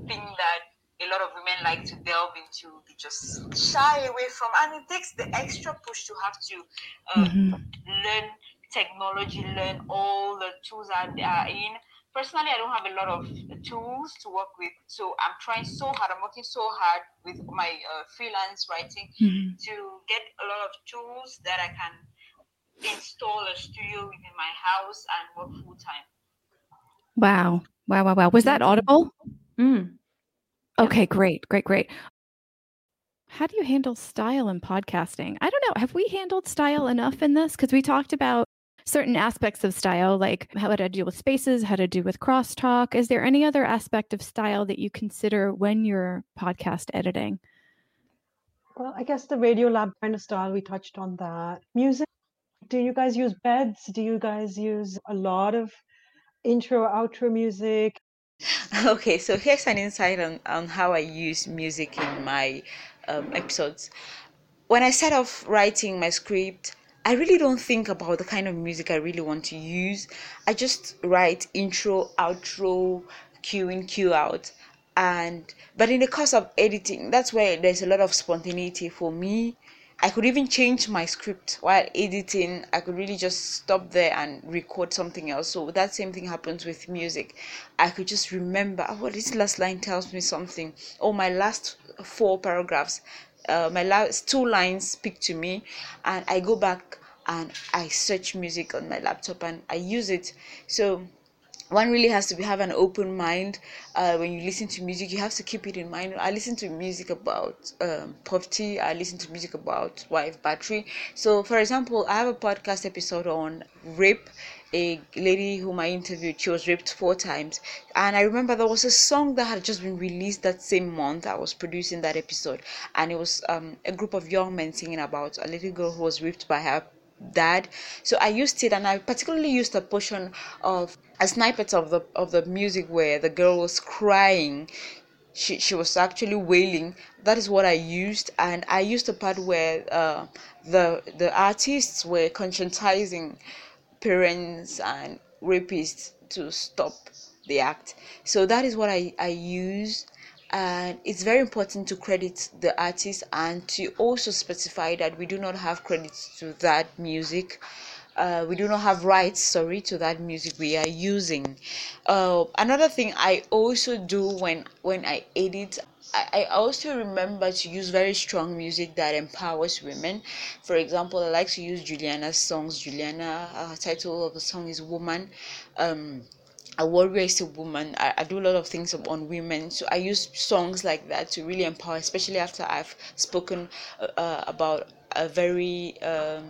thing that a lot of women like to delve into they just shy away from and it takes the extra push to have to uh, mm-hmm. learn technology learn all the tools that they are in personally i don't have a lot of tools to work with so i'm trying so hard i'm working so hard with my uh, freelance writing mm-hmm. to get a lot of tools that i can install a studio within my house and work full time wow wow wow wow was that audible mm. Okay, great, great, great. how do you handle style in podcasting? I don't know. Have we handled style enough in this? Because we talked about certain aspects of style, like how to deal with spaces, how to do with crosstalk. Is there any other aspect of style that you consider when you're podcast editing? Well, I guess the Radiolab kind of style, we touched on that. Music, do you guys use beds? Do you guys use a lot of intro, outro music? Okay, so here's an insight on, on how I use music in my um, episodes. When I set off writing my script, I really don't think about the kind of music I really want to use. I just write intro, outro, cue in, cue out. And but in the course of editing, that's where there's a lot of spontaneity for me. I could even change my script while editing. I could really just stop there and record something else. So that same thing happens with music. I could just remember, oh, this last line tells me something. Oh, my last four paragraphs, uh, my last two lines speak to me, and I go back and I search music on my laptop and I use it. So one really has to be, have an open mind uh, when you listen to music you have to keep it in mind i listen to music about um, poverty i listen to music about wife battery so for example i have a podcast episode on rape a lady whom I interviewed, she was raped four times. And I remember there was a song that had just been released that same month. I was producing that episode, and it was um, a group of young men singing about a little girl who was raped by her dad. So I used it, and I particularly used a portion of a snippet of the of the music where the girl was crying. She she was actually wailing. That is what I used, and I used the part where uh, the the artists were conscientizing parents and rapists to stop the act. So that is what I, I use. And it's very important to credit the artist and to also specify that we do not have credits to that music. Uh, we do not have rights, sorry, to that music we are using. Uh, another thing I also do when when I edit, I, I also remember to use very strong music that empowers women. For example, I like to use Juliana's songs. Juliana, uh, title of the song is Woman. Um, a warrior is a woman. I, I, do a lot of things on women, so I use songs like that to really empower, especially after I've spoken uh, uh about a very um,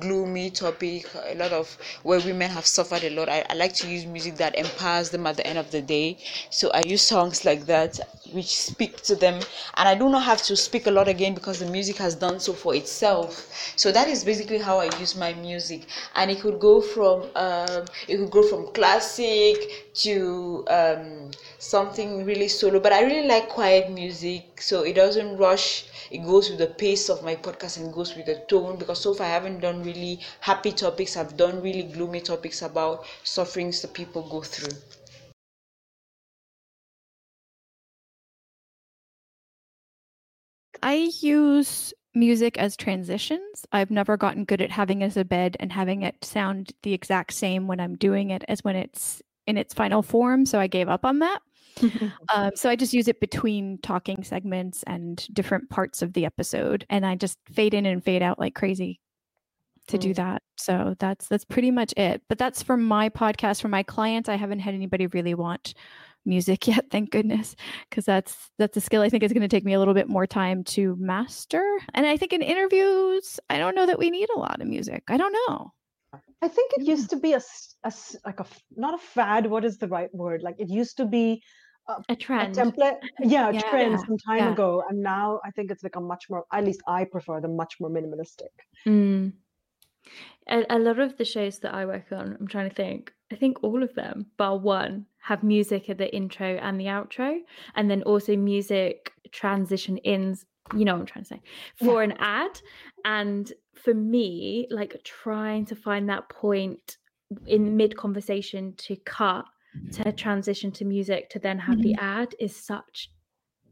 gloomy topic, a lot of where women have suffered a lot. I, I, like to use music that empowers them at the end of the day. So I use songs like that which speak to them, and I do not have to speak a lot again because the music has done so for itself. So that is basically how I use my music, and it could go from um, it could go from classic to um, something really solo. But I really like quiet music, so it doesn't rush it goes with the pace of my podcast and goes with the tone because so far I haven't done really happy topics, I've done really gloomy topics about sufferings that people go through. I use music as transitions. I've never gotten good at having as a bed and having it sound the exact same when I'm doing it as when it's in its final form. So I gave up on that. um, so I just use it between talking segments and different parts of the episode, and I just fade in and fade out like crazy to mm. do that. So that's that's pretty much it. But that's for my podcast. For my clients, I haven't had anybody really want music yet, thank goodness, because that's that's a skill I think is going to take me a little bit more time to master. And I think in interviews, I don't know that we need a lot of music. I don't know. I think it used to be a, a like a not a fad. What is the right word? Like it used to be a, a trend a template yeah, yeah trend yeah, some time yeah. ago and now i think it's become much more at least i prefer them much more minimalistic mm. a, a, lot of the shows that i work on i'm trying to think i think all of them bar one have music at the intro and the outro and then also music transition ins you know what i'm trying to say for an ad and for me like trying to find that point in mid conversation to cut to transition to music to then have mm-hmm. the ad is such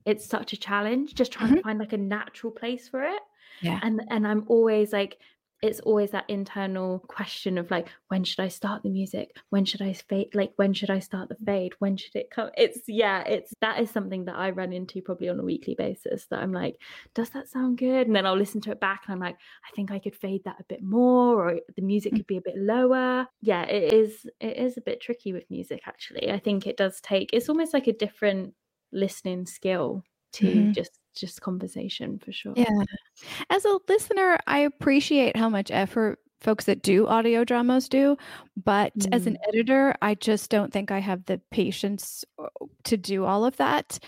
it's such a challenge just trying mm-hmm. to find like a natural place for it yeah and and i'm always like it's always that internal question of like when should i start the music? When should i fade like when should i start the fade? When should it come? It's yeah it's that is something that i run into probably on a weekly basis that i'm like does that sound good? And then i'll listen to it back and i'm like i think i could fade that a bit more or the music mm. could be a bit lower. Yeah it is it is a bit tricky with music actually. I think it does take it's almost like a different listening skill to mm-hmm. just just conversation for sure. Yeah. As a listener, I appreciate how much effort folks that do audio dramas do but mm. as an mm. editor i just don't think i have the patience uh, to do all of that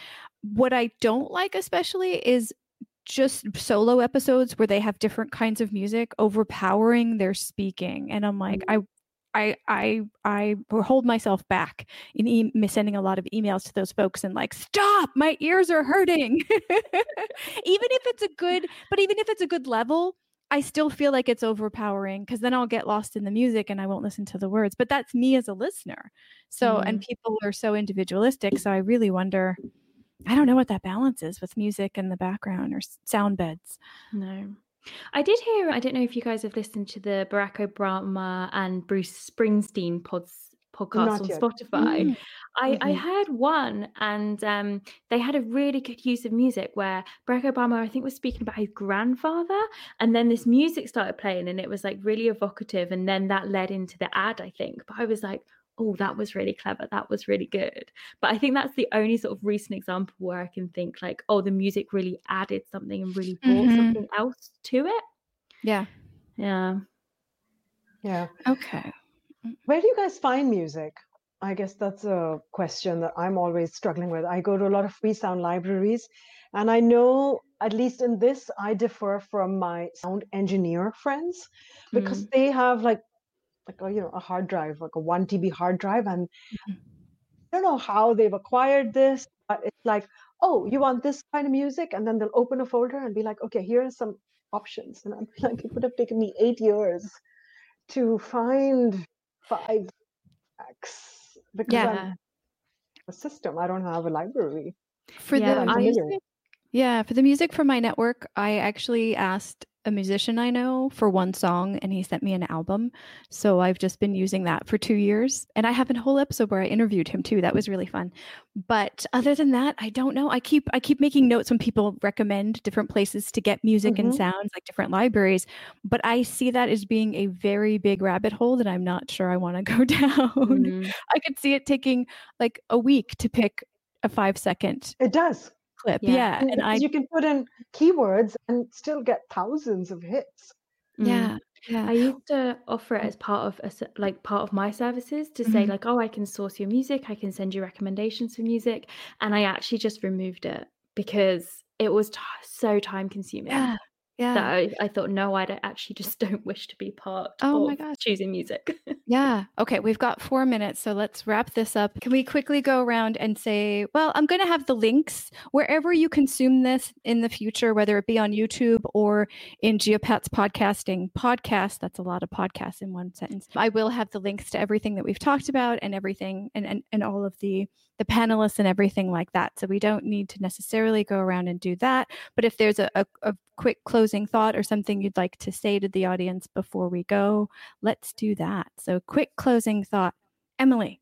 what i don't like especially is just solo episodes where they have different kinds of music overpowering their speaking and i'm like mm. i I I I hold myself back in e- sending a lot of emails to those folks and like stop, my ears are hurting. even if it's a good, but even if it's a good level, I still feel like it's overpowering because then I'll get lost in the music and I won't listen to the words. But that's me as a listener. So, mm. and people are so individualistic. So I really wonder, I don't know what that balance is with music and the background or sound beds. No. I did hear, I don't know if you guys have listened to the Barack Obama and Bruce Springsteen pods podcast Not on yet. Spotify. Mm. I, mm-hmm. I heard one and um, they had a really good use of music where Barack Obama, I think, was speaking about his grandfather. And then this music started playing and it was like really evocative. And then that led into the ad, I think. But I was like, oh, that was really clever. That was really good. But I think that's the only sort of recent example where I can think like, oh, the music really added something and really brought mm-hmm. something else to it. Yeah. Yeah. Yeah. Okay. Where do you guys find music? I guess that's a question that I'm always struggling with. I go to a lot of free sound libraries, and I know, at least in this, I differ from my sound engineer friends because mm. they have like, like a, you know, a hard drive, like a one TB hard drive, and mm-hmm. I don't know how they've acquired this, but it's like, oh, you want this kind of music, and then they'll open a folder and be like, okay, here are some options, and I'm like, it would have taken me eight years to find five X because yeah. I'm a system. I don't have a library. For yeah, the music, yeah, for the music for my network, I actually asked a musician I know for one song and he sent me an album. So I've just been using that for two years. And I have a whole episode where I interviewed him too. That was really fun. But other than that, I don't know. I keep I keep making notes when people recommend different places to get music mm-hmm. and sounds, like different libraries. But I see that as being a very big rabbit hole that I'm not sure I want to go down. Mm-hmm. I could see it taking like a week to pick a five second. It does clip. Yeah. yeah. And, I you can put in keywords and still get thousands of hits. Yeah. Mm. Yeah. I used to offer it as part of a, like part of my services to say mm-hmm. like, oh, I can source your music, I can send you recommendations for music, and I actually just removed it because it was t- so time consuming. Yeah yeah. That I, I, thought no i actually just don't wish to be part oh my gosh. choosing music. Yeah. Okay we've got four minutes so let's wrap this up. Can we quickly go around and say well i'm going to have the links wherever you consume this in the future whether it be on youtube or in geopat's podcasting podcast. That's a lot of podcasts in one sentence. I will have the links to everything that we've talked about and everything and and, and all of the the panelists and everything like that. So we don't need to necessarily go around and do that. But if there's a, a, a quick closing thought or something you'd like to say to the audience before we go, let's do that. So, quick closing thought. Emily.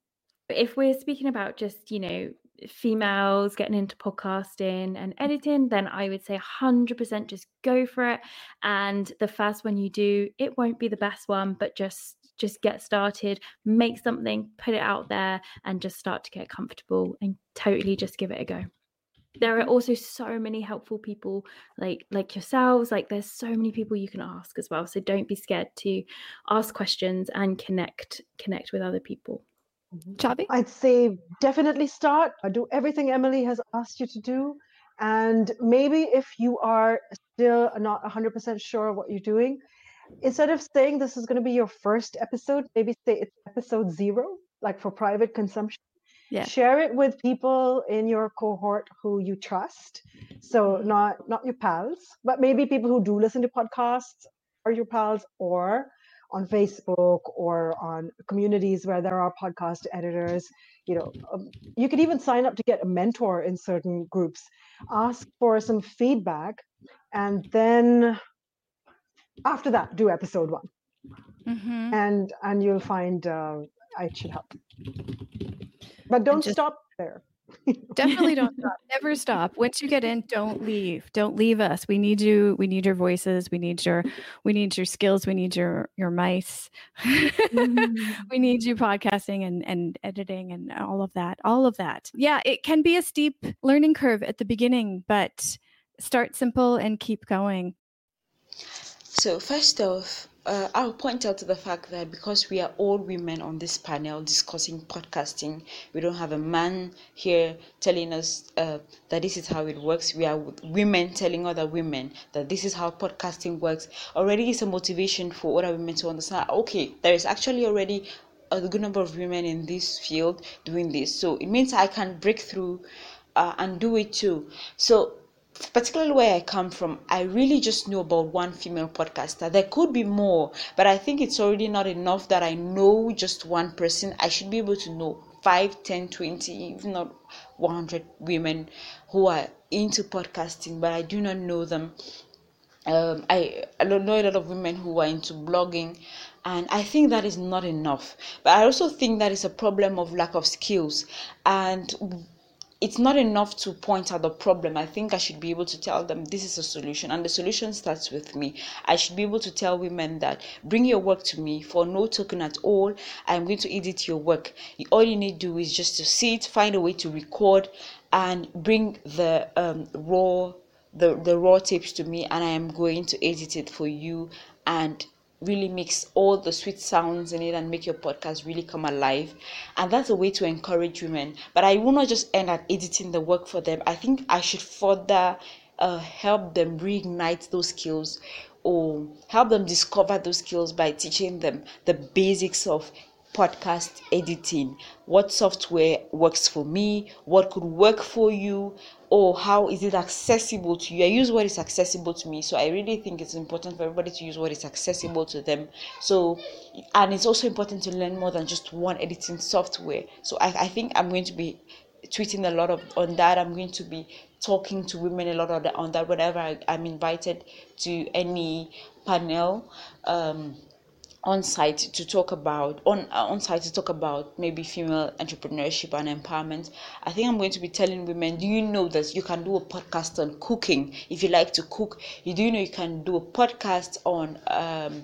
If we're speaking about just, you know, females getting into podcasting and editing, then I would say 100% just go for it. And the first one you do, it won't be the best one, but just just get started, make something, put it out there and just start to get comfortable and totally just give it a go there are also so many helpful people like like yourselves like there's so many people you can ask as well so don't be scared to ask questions and connect connect with other people mm-hmm. Chavi? I'd say definitely start. Do everything Emily has asked you to do. And maybe if you are still not 100% sure what you're doing, instead of saying this is going to be your first episode, maybe say it's episode zero, like for private consumption yeah. share it with people in your cohort who you trust. So not not your pals but maybe people who do listen to podcasts are your pals or on facebook or on communities where there are podcast editors. You know um, you could even sign up to get a mentor in certain groups. Ask for some feedback and then after that do episode one. Mm-hmm. and and you'll find uh, i should help but don't just, stop there. definitely don't stop. Never stop. Once you get in, don't leave. Don't leave us. We need you. We need your voices. We need your we need your skills. We need your your mice. mm. we need you podcasting and and editing and all of that. All of that. Yeah, it can be a steep learning curve at the beginning, but start simple and keep going? So, first off, uh, I'll point out to the fact that because we are all women on this panel discussing podcasting, we don't have a man here telling us uh, that this is how it works. We are women telling other women that this is how podcasting works. Already is a motivation for other women to understand okay, there is actually already a good number of women in this field doing this. So it means I can break through uh, and do it too. So particularly where I come from, I really just know about one female podcaster. There could be more, but I think it's already not enough that I know just one person. I should be able to know 5, 10, 20, if not 100 women who are into podcasting, but I do not know them. Um, I, I don't know a lot of women who are into blogging, and I think that is not enough. But I also think that is a problem of lack of skills. And it's not enough to point out the problem. I think I should be able to tell them this is a solution, and the solution starts with me. I should be able to tell women that bring your work to me for no token at all. I'm going to edit your work. All you need to do is just to sit, find a way to record, and bring the um, raw the, the raw tapes to me, and I am going to edit it for you and really mix all the sweet sounds in it and make your podcast really come alive. And that's a way to encourage women. But I will not just end at editing the work for them. I think I should further uh, help them reignite those skills or help them discover those skills by teaching them the basics of podcast editing? What software works for me? What could work for you? Or how is it accessible to you? I use what is accessible to me so i really think it's important for everybody to use what is accessible to them. So and it's also important to learn more than just one editing software. So i, I think i'm going to be tweeting a lot of on that. I'm going to be talking to women a lot on that, on that whenever I, am invited to any panel. Um, on site to talk about on uh, on site to talk about maybe female entrepreneurship and empowerment. I think i'm going to be telling women do you know that you can do a podcast on cooking? If you like to cook you do you know you can do a podcast on um,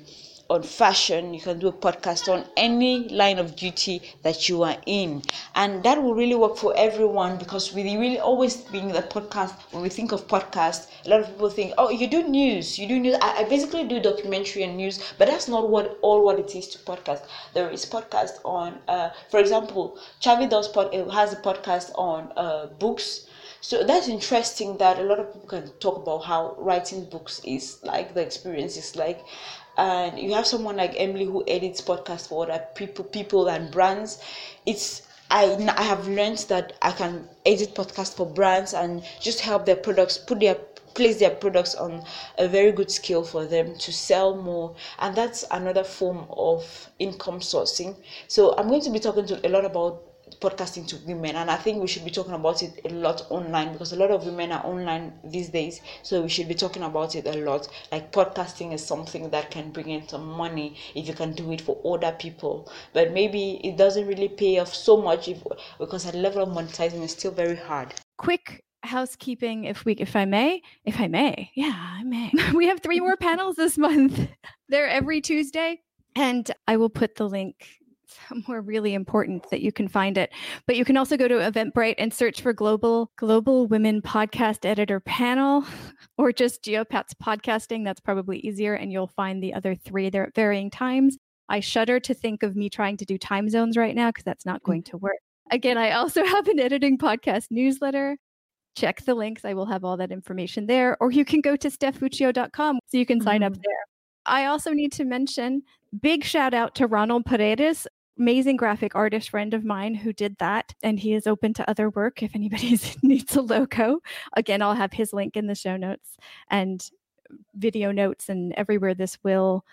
on fashion, you can do a podcast on any line of duty that you are in. And that will really work for everyone because we really always being the podcast, when we think of podcast, a lot of people think, oh, you do news, you do news. I, I basically do documentary and news, but that's not what all what it is to podcast. There is podcast on, uh, for example, Chavi does pod, has a podcast on uh, books. So that's interesting that a lot of people can talk about how writing books is like, the experience is like and you have someone like Emily who edits podcasts for other people, people and brands. It's I I have learned that I can edit podcasts for brands and just help their products put their place their products on a very good scale for them to sell more and that's another form of income sourcing so i'm going to be talking to a lot about podcasting to women and i think we should be talking about it a lot online because a lot of women are online these days so we should be talking about it a lot. Like podcasting is something that can bring in some money if you can do it for other people but maybe it doesn't really pay off so much if because the level of monetizing is still very hard. Quick housekeeping if we if i may if i may yeah i may. We have three more panels this month. They're every tuesday and i will put the link somewhere really important that you can find it. But you can also go to Eventbrite and search for Global Global Women Podcast Editor Panel or just Geopats Podcasting. That's probably easier, and you'll find the other three. They're at varying times. I shudder to think of me trying to do time zones right now because that's not going to work. Again, I also have an editing podcast newsletter. Check the links. I will have all that information there. Or you can go to stephfuccio.com so you can sign mm-hmm. up there. I also need to mention big shout out to Ronald Paredes amazing graphic artist friend of mine who did that and he is open to other work if anybody needs a logo. Again i'll have his link in the show notes and video notes and everywhere this will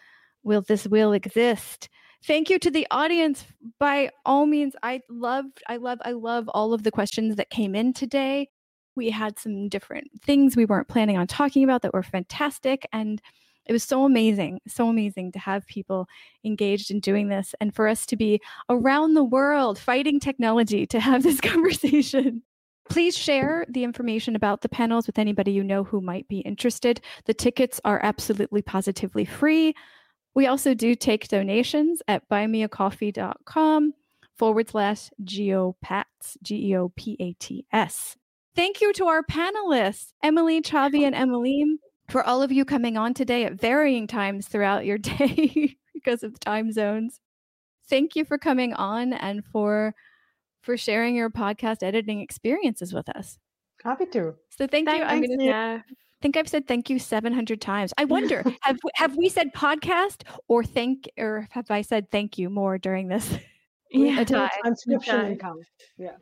will this will exist. Thank you to the audience. By all means i loved i love i love all of the questions that came in today. We had some different things we weren't planning on talking about that were fantastic and it was so amazing, so amazing to have people engaged in doing this and for us to be around the world fighting technology to have this conversation. Please share the information about the panels with anybody you know who might be interested. The tickets are absolutely positively free. We also do take donations at buymeacoffee.com forward slash geopats, G E O P A T S. Thank you to our panelists, Emily, Chavi, and Emmeline, for all of you coming on today at varying times throughout your day because of the time zones. Thank you for coming on and for for sharing your podcast editing experiences with us. Happy to. So thank you. I'm gonna yeah. think I've said thank you 700 times. I wonder have have we said podcast or thank or have I said thank you more during this Yeah. time? Transcription Okay. and count. Yeah.